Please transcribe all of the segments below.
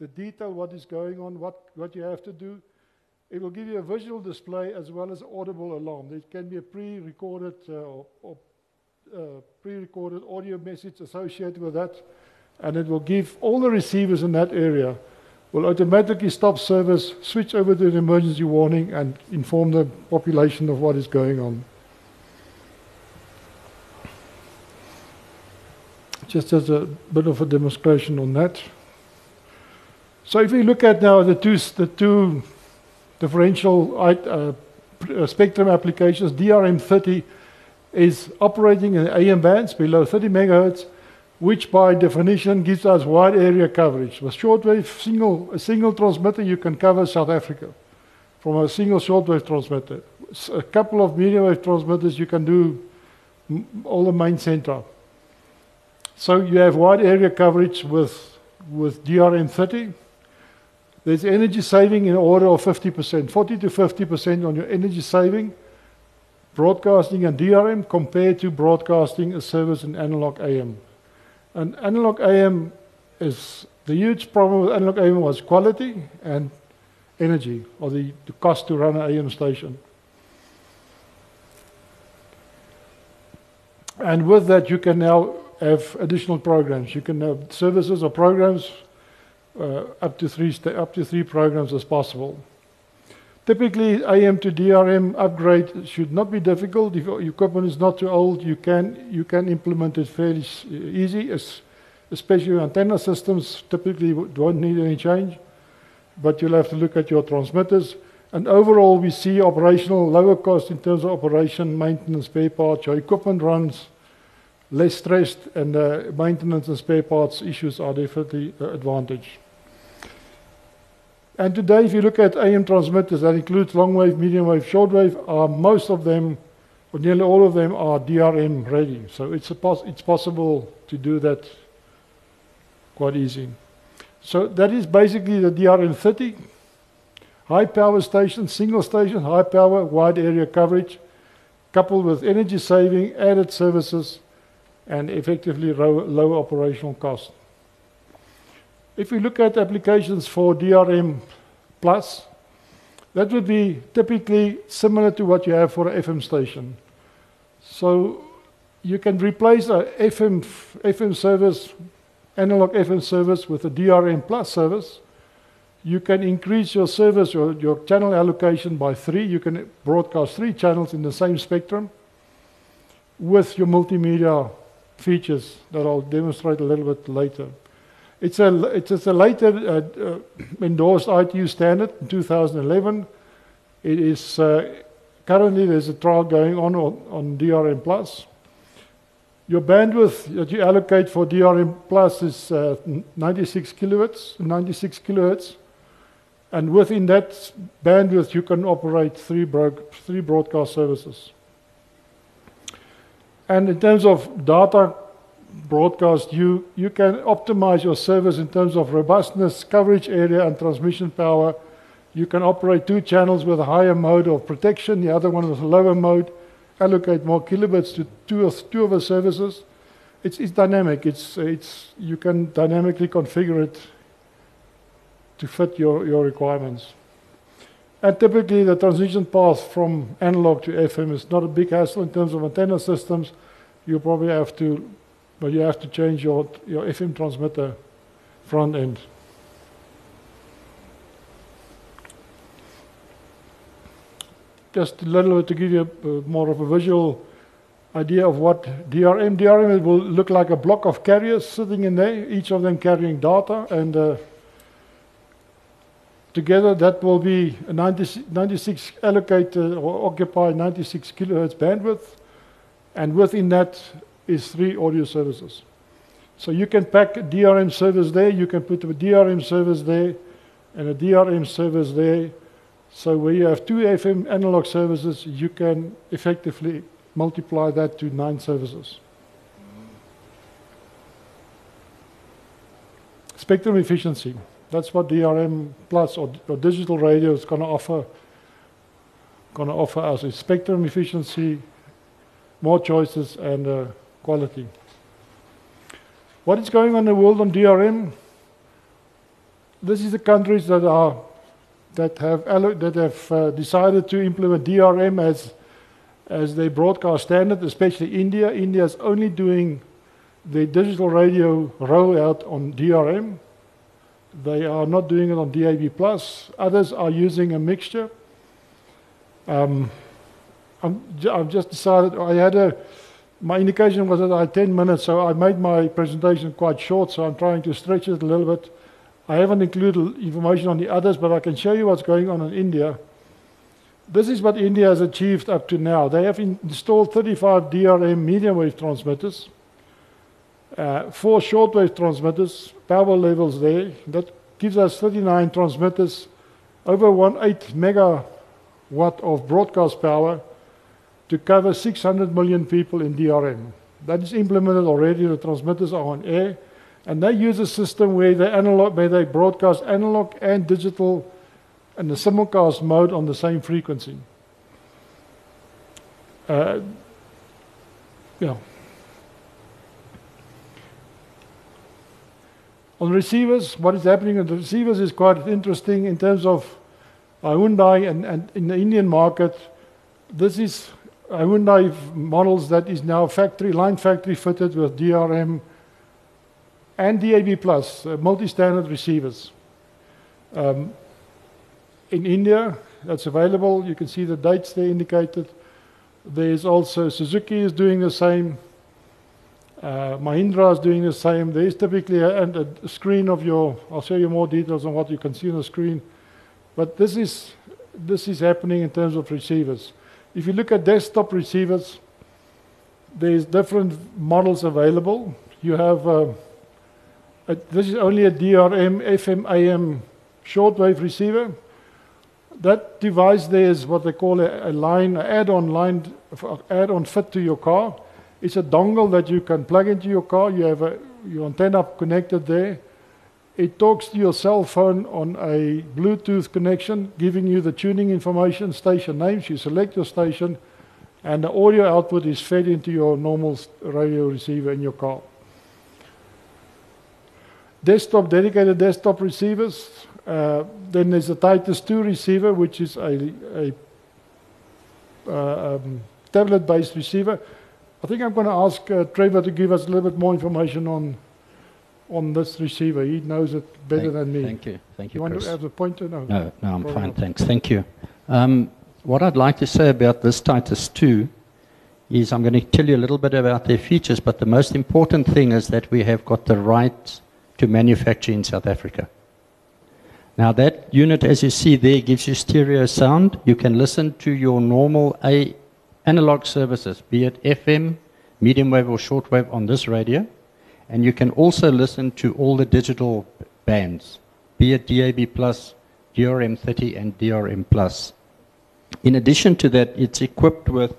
the detail, what is going on, what, what you have to do. It will give you a visual display as well as audible alarm. It can be a pre-recorded uh, or, or uh, pre-recorded audio message associated with that, and it will give all the receivers in that area will automatically stop service, switch over to an emergency warning, and inform the population of what is going on. Just as a bit of a demonstration on that. So if we look at now the two, the two differential uh, uh, spectrum applications, DRM30 is operating in AM bands below 30 megahertz, which by definition gives us wide area coverage. With shortwave, single, a single transmitter, you can cover South Africa from a single shortwave transmitter. A couple of medium wave transmitters, you can do all the main center. So you have wide area coverage with, with DRM30. There's energy saving in order of 50%, 40 to 50% on your energy saving, broadcasting and DRM compared to broadcasting a service in analog AM. And analog AM is the huge problem with analog AM was quality and energy, or the, the cost to run an AM station. And with that, you can now have additional programs. You can have services or programs uh, up to three up to three programs as possible. Typically, AM to DRM upgrade should not be difficult. If your equipment is not too old, you can, you can implement it fairly easy, especially antenna systems typically don't need any change. But you'll have to look at your transmitters. And overall, we see operational lower cost in terms of operation, maintenance, spare parts. Your equipment runs less stressed, and uh, maintenance and spare parts issues are definitely an advantage. And today, if you look at AM transmitters, that includes long wave, medium wave, short wave, uh, most of them, or nearly all of them, are DRM ready. So it's, pos it's possible to do that quite easy. So that is basically the DRM 30. High power station, single station, high power, wide area coverage, coupled with energy saving, added services, and effectively low, low operational cost. If we look at applications for DRM plus, that would be typically similar to what you have for an FM station. So you can replace a FM, FM service, analog FM service with a DRM plus service. You can increase your service, your, your channel allocation by three. You can broadcast three channels in the same spectrum with your multimedia features that I'll demonstrate a little bit later. It's a, it's a later uh, uh, endorsed ITU standard in 2011. It is uh, currently there's a trial going on on, DRM Plus. Your bandwidth that you allocate for DRM Plus is uh, 96 kilohertz, 96 kilohertz, and within that bandwidth you can operate three, bro- three broadcast services. And in terms of data broadcast, you, you can optimize your service in terms of robustness, coverage area, and transmission power. You can operate two channels with a higher mode of protection, the other one with a lower mode, allocate more kilobits to two of, two of the services. It's, it's dynamic. It's, it's, you can dynamically configure it to fit your, your requirements. And typically, the transition path from analog to FM is not a big hassle in terms of antenna systems. You probably have to but you have to change your, your FM transmitter front end. Just a little bit to give you a, more of a visual idea of what DRM. DRM will look like a block of carriers sitting in there, each of them carrying data, and uh, together that will be a 90, 96 allocated or occupy 96 kilohertz bandwidth, and within that is three audio services. So you can pack a DRM service there, you can put a DRM service there, and a DRM service there. So where you have two FM analog services, you can effectively multiply that to nine services. Spectrum efficiency. That's what DRM Plus or, or digital radio is going to offer. Going to offer us is spectrum efficiency, more choices, and uh, quality. What is going on in the world on DRM? this is the countries that are that have that have uh, decided to implement DRM as as their broadcast standard, especially India. India is only doing the digital radio rollout on DRM. They are not doing it on DAB+. Plus. Others are using a mixture. Um, I've just decided I had a, my indication was that I had 10 minutes, so I made my presentation quite short, so I'm trying to stretch it a little bit. I haven't included information on the others, but I can show you what's going on in India. This is what India has achieved up to now. They have installed 35 DRM medium wave transmitters, uh, four shortwave transmitters, power levels there. That gives us 39 transmitters, over 1.8 megawatt of broadcast power to cover 600 million people in DRM. That is implemented already. The transmitters are on air. And they use a system where they analog, where they broadcast analog and digital in the simulcast mode on the same frequency. Uh, yeah. On receivers, what is happening on the receivers is quite interesting in terms of Hyundai and, and in the Indian market. This is Hyundai models that is now factory line factory fitted with DRM and DAB+, Plus, uh, multi-standard receivers. Um, in India, that's available. You can see the dates there indicated. There's also Suzuki is doing the same. Uh, Mahindra is doing the same. There is typically a, a, screen of your. I'll show you more details on what you can see on the screen. But this is this is happening in terms of receivers. If you look at desktop receivers, there's different models available. You have uh, a, this is only a DRM FM AM shortwave receiver. That device there is what they call a, a line, add-on line, add-on fit to your car. It's a dongle that you can plug into your car. You have a, your antenna connected there. It talks to your cell phone on a Bluetooth connection, giving you the tuning information, station names. You select your station, and the audio output is fed into your normal radio receiver in your car. Desktop, dedicated desktop receivers. Uh, then there's a Titus 2 receiver, which is a, a uh, um, tablet-based receiver. I think I'm going to ask uh, Trevor to give us a little bit more information on on this receiver. He knows it better thank, than me. Thank you. Thank you, you want Chris. to have a pointer? No. No, no, I'm fine, not. thanks. Thank you. Um, what I'd like to say about this Titus 2 is I'm going to tell you a little bit about their features, but the most important thing is that we have got the right to manufacture in South Africa. Now that unit, as you see there, gives you stereo sound. You can listen to your normal A analog services, be it FM, medium wave or short wave on this radio. And you can also listen to all the digital bands, be it DAB+, DRM30 and DRM+. In addition to that, it's equipped with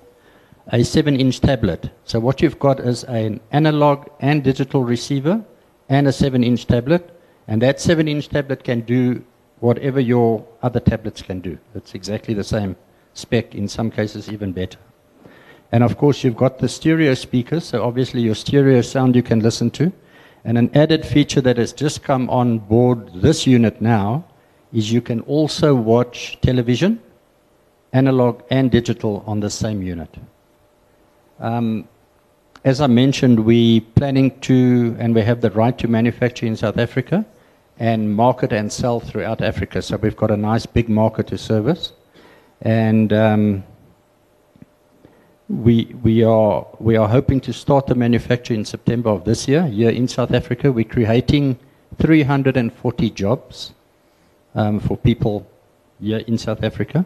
a 7-inch tablet. So what you've got is an analog and digital receiver and a 7-inch tablet and that 7 inch tablet can do whatever your other tablets can do. It's exactly the same spec, in some cases, even better. And of course, you've got the stereo speakers, so obviously, your stereo sound you can listen to. And an added feature that has just come on board this unit now is you can also watch television, analog and digital, on the same unit. Um, as I mentioned, we're planning to, and we have the right to manufacture in South Africa and market and sell throughout Africa. So we've got a nice big market to service. And um, we, are, hoping to start the manufacture in September of this year, here in South Africa. We're creating 340 jobs um, for people here in South Africa.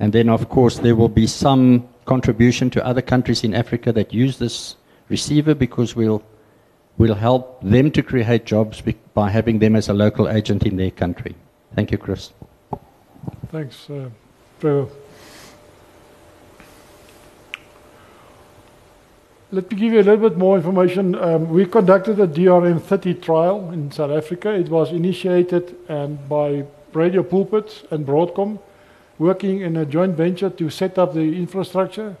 And then, of course, there will be some contribution to other countries in Africa that use this receiver because we'll help them to create jobs by having them as a local agent in their country. Thank you, Chris. Thanks, uh, Trevor. Let me give you a little bit more information. Um, we conducted a DRM30 trial in South Africa. It was initiated um, by Radio Pulpit and Broadcom, working in a joint venture to set up the infrastructure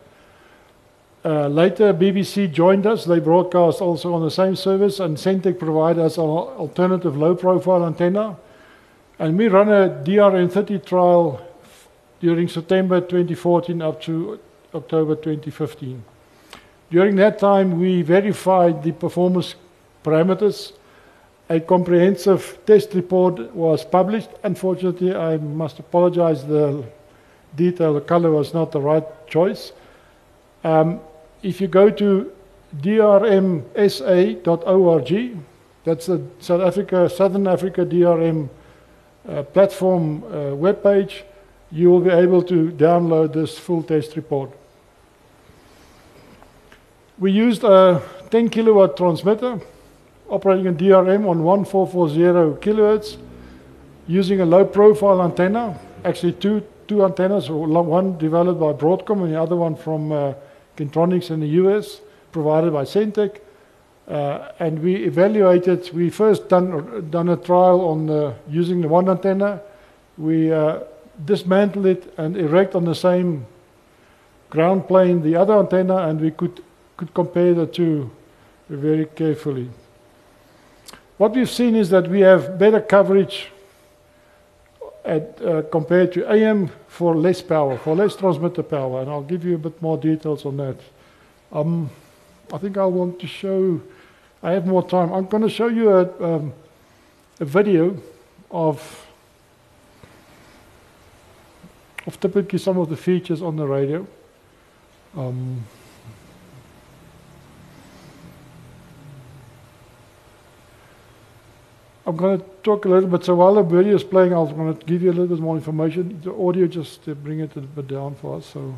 uh, later, BBC joined us. They broadcast also on the same service, and Sentech provided us an alternative low profile antenna. And we run a DRM30 trial during September 2014 up to October 2015. During that time, we verified the performance parameters. A comprehensive test report was published. Unfortunately, I must apologize, the detail, the color was not the right choice. Um, if you go to drmsa.org, that's the South Africa, Southern Africa DRM uh, platform uh, webpage, you will be able to download this full test report. We used a 10 kilowatt transmitter operating a DRM on 1440 kilohertz using a low profile antenna, actually two, two antennas, one developed by Broadcom and the other one from uh, Kintronics in the US, provided by Sentech. Uh, and we evaluated, we first done, done a trial on using the one antenna. We uh, dismantle it and erect on the same ground plane the other antenna and we could, could compare the two very carefully. What we've seen is that we have better coverage at, uh, compared to AM for less power, for less transmitter power, and I'll give you a bit more details on that. Um, I think I want to show, I have more time. I'm going to show you a, um, a video of of typically some of the features on the radio. Um, I'm going to talk a little bit. So while the video is playing, I'm going to give you a little bit more information. The audio, just to bring it a bit down for us. So.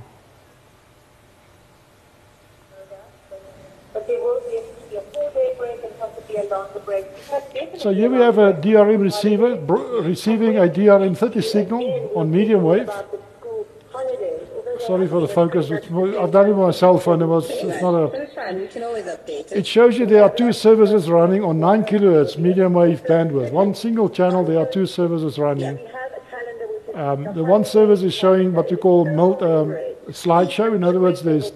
So here we have a DRM receiver receiving a DRM30 signal on medium wave. Sorry for the focus. I've done it with my cell phone. It was it's not a. It shows you there are two services running on 9 kilohertz medium wave bandwidth. One single channel. There are two services running. Um, the one service is showing what we call mult, um, slideshow. In other words, there's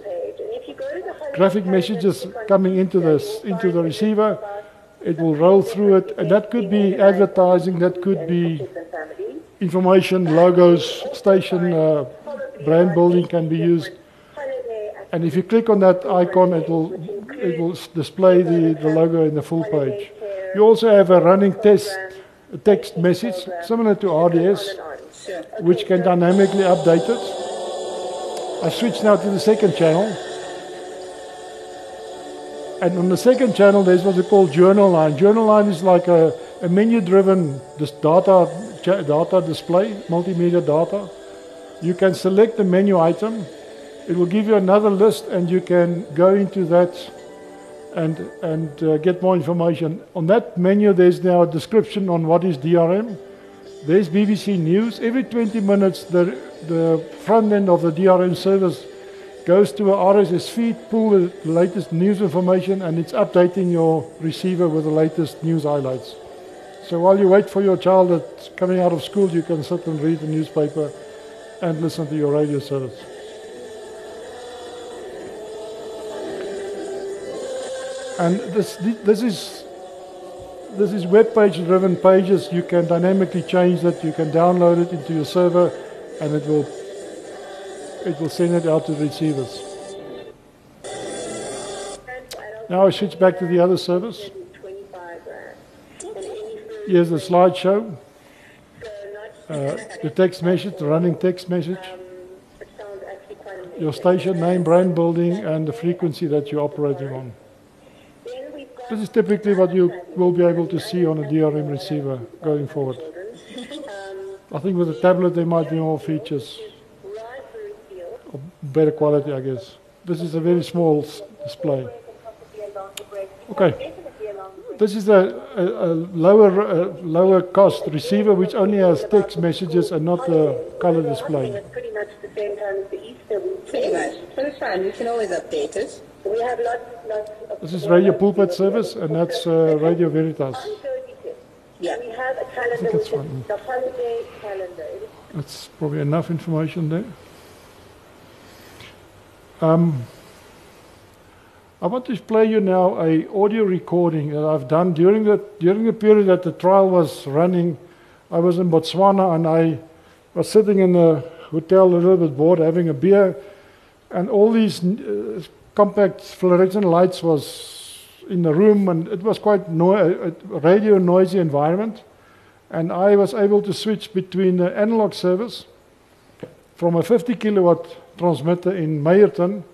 graphic messages coming into this into the receiver it will roll through it, and that could be advertising, that could be information, logos, station, uh, brand building can be used. And if you click on that icon, it will, it will display the, the logo in the full page. You also have a running test a text message, similar to RDS, which can dynamically update it. I switch now to the second channel. And on the second channel, there's what we call Journaline. Journal line is like a, a menu-driven data, data display, multimedia data. You can select the menu item. It will give you another list, and you can go into that and, and uh, get more information. On that menu, there's now a description on what is DRM. There's BBC News. Every 20 minutes, the, the front end of the DRM service goes to a RSS feed, pull the latest news information, and it's updating your receiver with the latest news highlights. So while you wait for your child that's coming out of school, you can sit and read the newspaper and listen to your radio service. And this, this is this is web page driven pages. You can dynamically change that. You can download it into your server, and it will it will send it out to the receivers. Now I switch back to the other service. Here's the slideshow. Uh, the text message, the running text message. Your station name, brand building, and the frequency that you're operating on. This is typically what you will be able to see on a DRM receiver going forward. I think with a tablet there might be more features better quality, I guess. This is a very small display. Okay. This is a, a, a lower a lower cost receiver which only has text messages and not the color display. Pretty much the same time as the Easter week. Pretty much. But it's fine. We can always update it. We have lots, lots of This is Radio Pulpit service and that's uh, Radio Veritas. Yeah. We have a calendar that's which is the holiday calendar. That's probably enough information there. Um, I want to play you now a audio recording that I've done during the during the period that the trial was running. I was in Botswana and I was sitting in a hotel a little bit bored having a beer and all these uh, compact fluorescent lights was in the room and it was quite no- radio noisy environment and I was able to switch between the analog service from a 50 kilowatt transmitter in Meyerton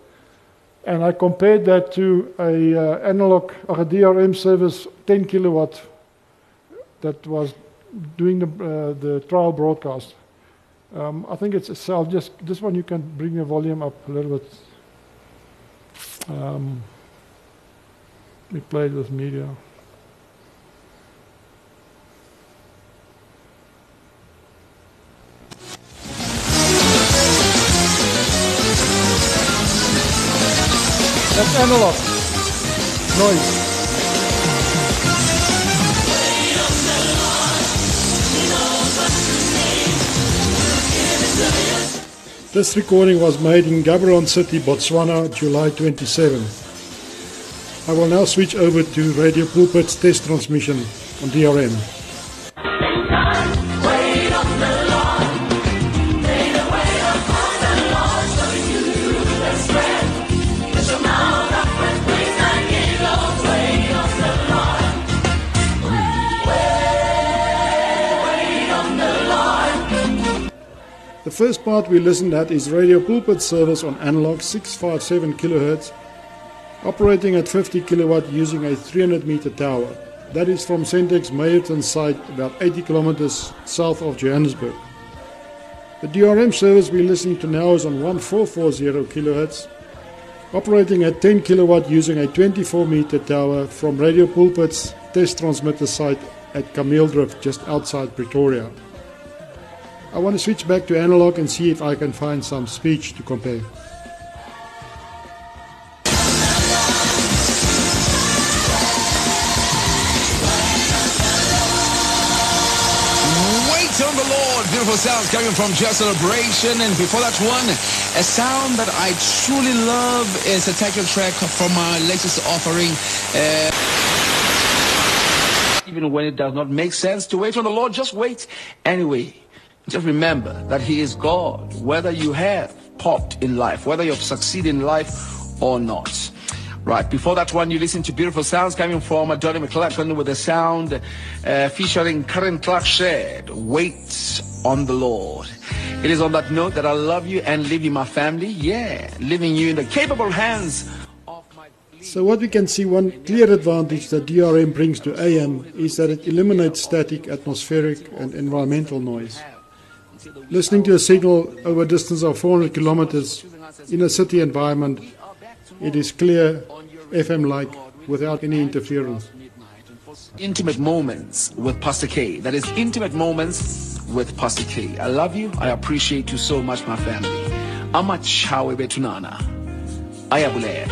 and I compared that to a uh, analog or a DRM service 10 kilowatt that was doing the, uh, the trial broadcast. Um, I think it's a cell. Just this one, you can bring the volume up a little bit. Um, we played with media. This recording was made in Gaborone City, Botswana, July 27. I will now switch over to Radio Pulpit's test transmission on DRM. The first part we listened at is Radio Pulpit service on analog 657 kHz, operating at 50 kilowatt using a 300 meter tower. That is from Sentech's Meyerton site about 80 kilometers south of Johannesburg. The DRM service we're listening to now is on 1440 kHz, operating at 10 kilowatt using a 24 meter tower from Radio Pulpit's test transmitter site at Kameeldrift just outside Pretoria. I want to switch back to analog and see if I can find some speech to compare. Wait on the Lord. Beautiful sounds coming from Just Celebration. And before that one, a sound that I truly love is a title track from my latest offering. Uh, even when it does not make sense to wait on the Lord, just wait anyway. Just remember that He is God, whether you have popped in life, whether you've succeeded in life or not. Right, before that one, you listen to beautiful sounds coming from Donnie McClurkin with a sound uh, featuring Karen Clark Sheard, Wait on the Lord. It is on that note that I love you and leave you my family. Yeah, leaving you in the capable hands of my So what we can see one clear advantage that DRM brings to AM is that it eliminates static, atmospheric and environmental noise. Listening to a signal over a distance of 400 kilometers in a city environment, it is clear, FM-like, without any interference. Intimate moments with Pastor K. That is intimate moments with Pastor K. I love you. I appreciate you so much, my family. Amachawe betunana. Ayabulera.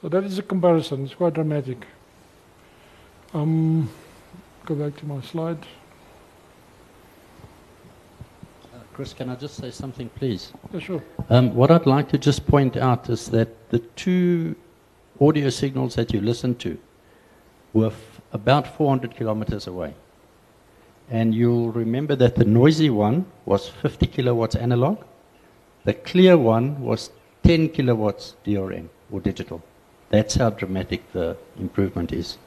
So that is a comparison. It's quite dramatic. Um, go back to my slide. Chris, can I just say something, please? Yeah, sure. Um, what I'd like to just point out is that the two audio signals that you listened to were f- about 400 kilometers away. And you'll remember that the noisy one was 50 kilowatts analog, the clear one was 10 kilowatts DRM or digital. That's how dramatic the improvement is.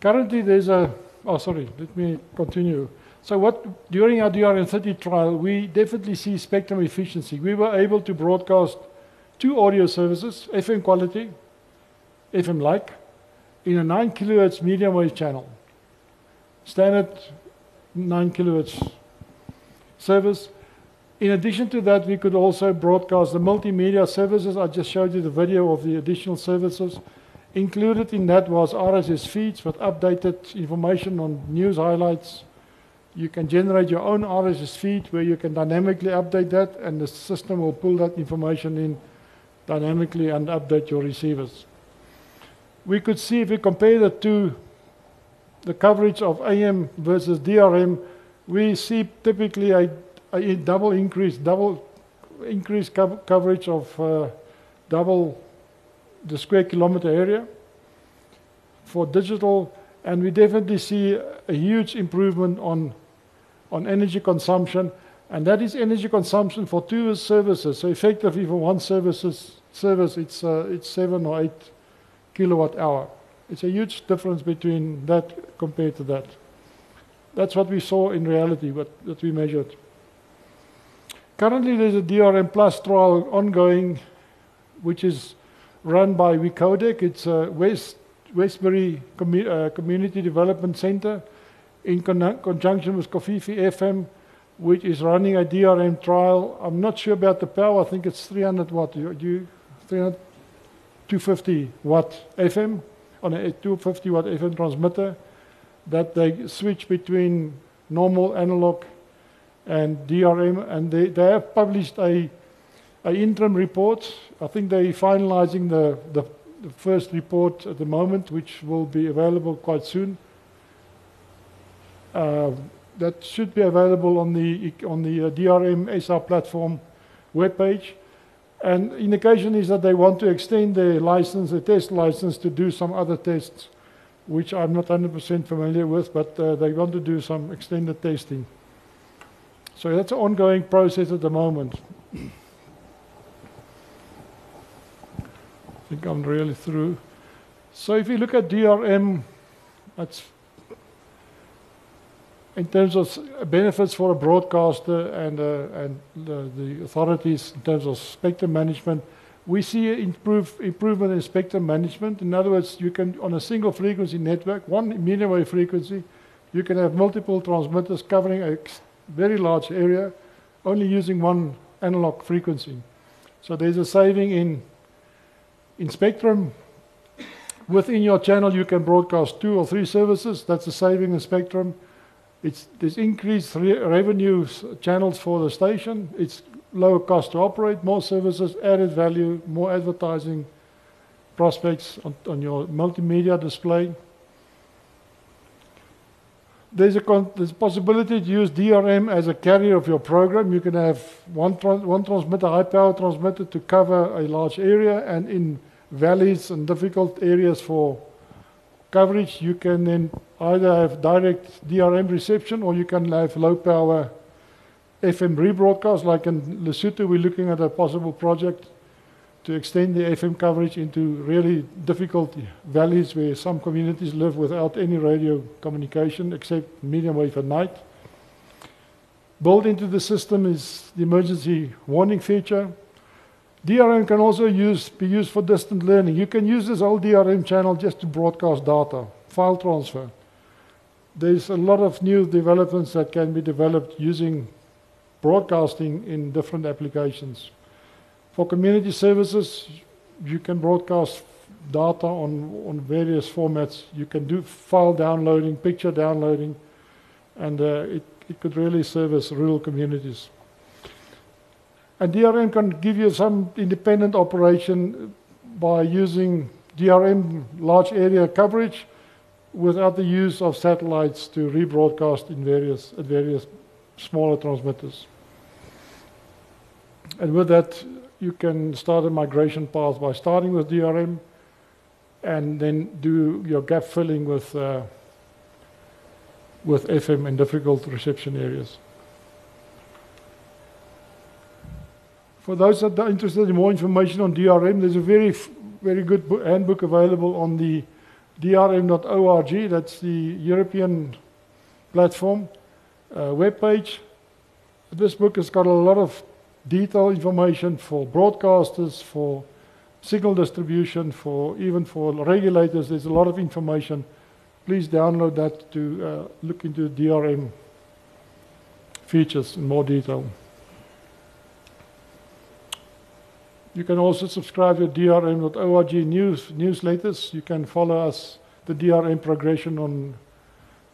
Currently, there's a. Oh, sorry. Let me continue. So, what during our DRM30 trial, we definitely see spectrum efficiency. We were able to broadcast two audio services, FM quality, FM like, in a 9 kilohertz medium wave channel. Standard 9 kilohertz service. In addition to that, we could also broadcast the multimedia services. I just showed you the video of the additional services. Included in that was RSS feeds with updated information on news highlights. You can generate your own RSS feed where you can dynamically update that, and the system will pull that information in dynamically and update your receivers. We could see if we compare the two, the coverage of AM versus DRM, we see typically a, a double increase, double increase co- coverage of uh, double the square kilometer area for digital, and we definitely see a huge improvement on on energy consumption, and that is energy consumption for two services. So effectively, for one services service, it's uh, it's seven or eight kilowatt hour. It's a huge difference between that compared to that. That's what we saw in reality, what that we measured. Currently, there's a DRM Plus trial ongoing, which is run by WeCodec. It's a West Westbury Commu- uh, Community Development Center in con- conjunction with Kofifi FM, which is running a DRM trial. I'm not sure about the power. I think it's 300 watt. You, you 300, 250 watt FM on a 250 watt FM transmitter that they switch between normal analog and DRM, and they, they have published a, a interim report. I think they're finalizing the, the, the first report at the moment, which will be available quite soon. Uh, that should be available on the on the uh, DRM SR platform webpage. And indication is that they want to extend their license, the test license, to do some other tests, which I'm not 100% familiar with, but uh, they want to do some extended testing. So that's an ongoing process at the moment. Think I'm really through. So if you look at DRM, that's in terms of benefits for a broadcaster and, uh, and the, the authorities in terms of spectrum management, we see improve, improvement in spectrum management. In other words, you can, on a single frequency network, one medium wave frequency, you can have multiple transmitters covering a very large area, only using one analog frequency. So there's a saving in, in spectrum. Within your channel, you can broadcast two or three services. That's a saving in spectrum. It's, there's increased re- revenue channels for the station. It's lower cost to operate, more services, added value, more advertising prospects on, on your multimedia display. There's a, there's a possibility to use DRM as a carrier of your program. You can have one, one transmitter, high power transmitter, to cover a large area, and in valleys and difficult areas for coverage, you can then either have direct DRM reception or you can have low power FM rebroadcast. Like in Lesotho, we're looking at a possible project to extend the FM coverage into really difficult valleys where some communities live without any radio communication except medium wave at night. Built into the system is the emergency warning feature. DRM can also use, be used for distant learning. You can use this old DRM channel just to broadcast data, file transfer. There's a lot of new developments that can be developed using broadcasting in different applications. For community services, you can broadcast data on, on various formats. You can do file downloading, picture downloading, and uh, it, it could really service rural communities. And DRM can give you some independent operation by using DRM large area coverage without the use of satellites to rebroadcast in various, at various smaller transmitters. And with that, you can start a migration path by starting with DRM and then do your gap filling with, uh, with FM in difficult reception areas. For those that are interested in more information on DRM, there's a very, very good book, handbook available on the drm.org. That's the European platform uh, webpage. This book has got a lot of detailed information for broadcasters, for signal distribution, for even for regulators. There's a lot of information. Please download that to uh, look into DRM features in more detail. You can also subscribe to drm.org news newsletters. You can follow us, the DRM progression on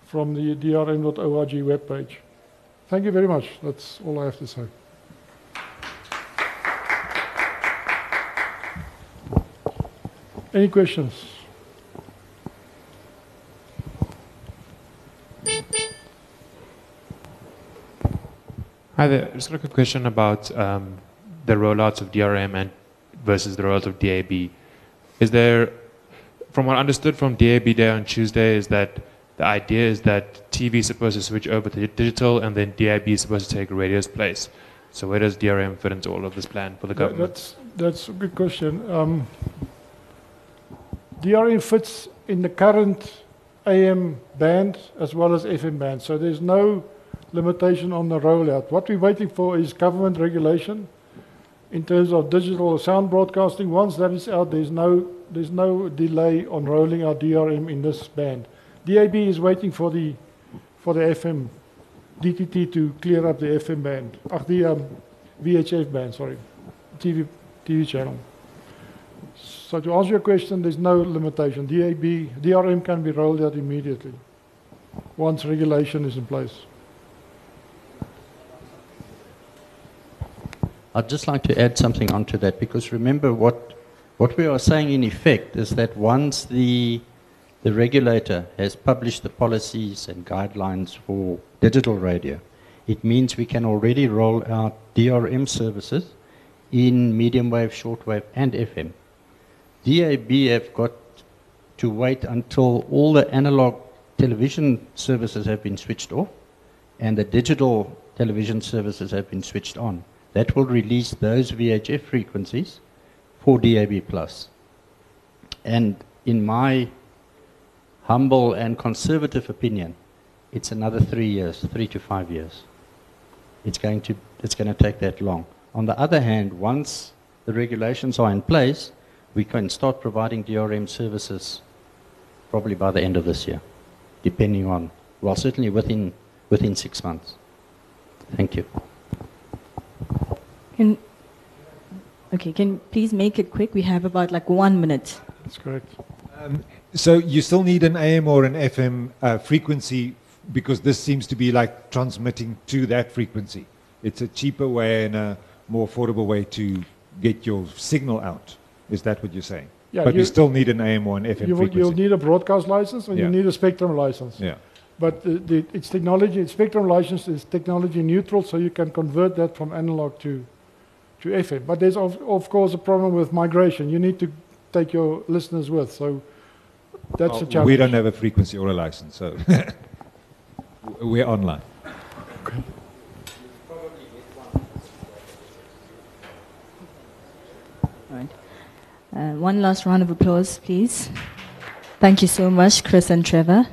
from the drm.org webpage. Thank you very much. That's all I have to say. Any questions? Hi there. Just a quick question about um, the rollouts of DRM and versus the rollout of DAB. Is there, from what I understood from DAB Day on Tuesday, is that the idea is that TV is supposed to switch over to digital and then DAB is supposed to take radio's place. So where does DRM fit into all of this plan for the government? That's, that's a good question. Um, DRM fits in the current AM band as well as FM band, so there's no limitation on the rollout. What we're waiting for is government regulation in terms of digital sound broadcasting. Once that is out, there's no, there's no delay on rolling out DRM in this band. DAB is waiting for the, for the FM, DTT to clear up the FM band, ach, the um, VHF band, sorry. TV, TV channel. So to answer your question, there's no limitation. DAB, DRM can be rolled out immediately once regulation is in place. I'd just like to add something onto that because remember what, what we are saying in effect is that once the, the regulator has published the policies and guidelines for digital radio, it means we can already roll out DRM services in medium wave, shortwave, and FM. DAB have got to wait until all the analog television services have been switched off and the digital television services have been switched on. That will release those VHF frequencies for DAB+. And in my humble and conservative opinion, it's another three years, three to five years. It's going to, it's going to take that long. On the other hand, once the regulations are in place, we can start providing DRM services probably by the end of this year, depending on, well, certainly within, within six months. Thank you. Can, okay, can please make it quick? We have about like one minute. That's correct. Um, so you still need an AM or an FM uh, frequency because this seems to be like transmitting to that frequency. It's a cheaper way and a more affordable way to get your signal out. Is that what you're saying? Yeah, but you, you- still need an AM or an FM You frequency. you'll need a broadcast license and Yeah. you need a spectrum license. yeah. But the, the, it's technology, spectrum license is technology neutral, so you can convert that from analog to, to FM. But there's, of, of course, a problem with migration. You need to take your listeners with, so that's Oh, a challenge. we don't have a frequency or a license, so we're online. All right. Uh, one last round of applause, please. Thank you so much, Chris and Trevor.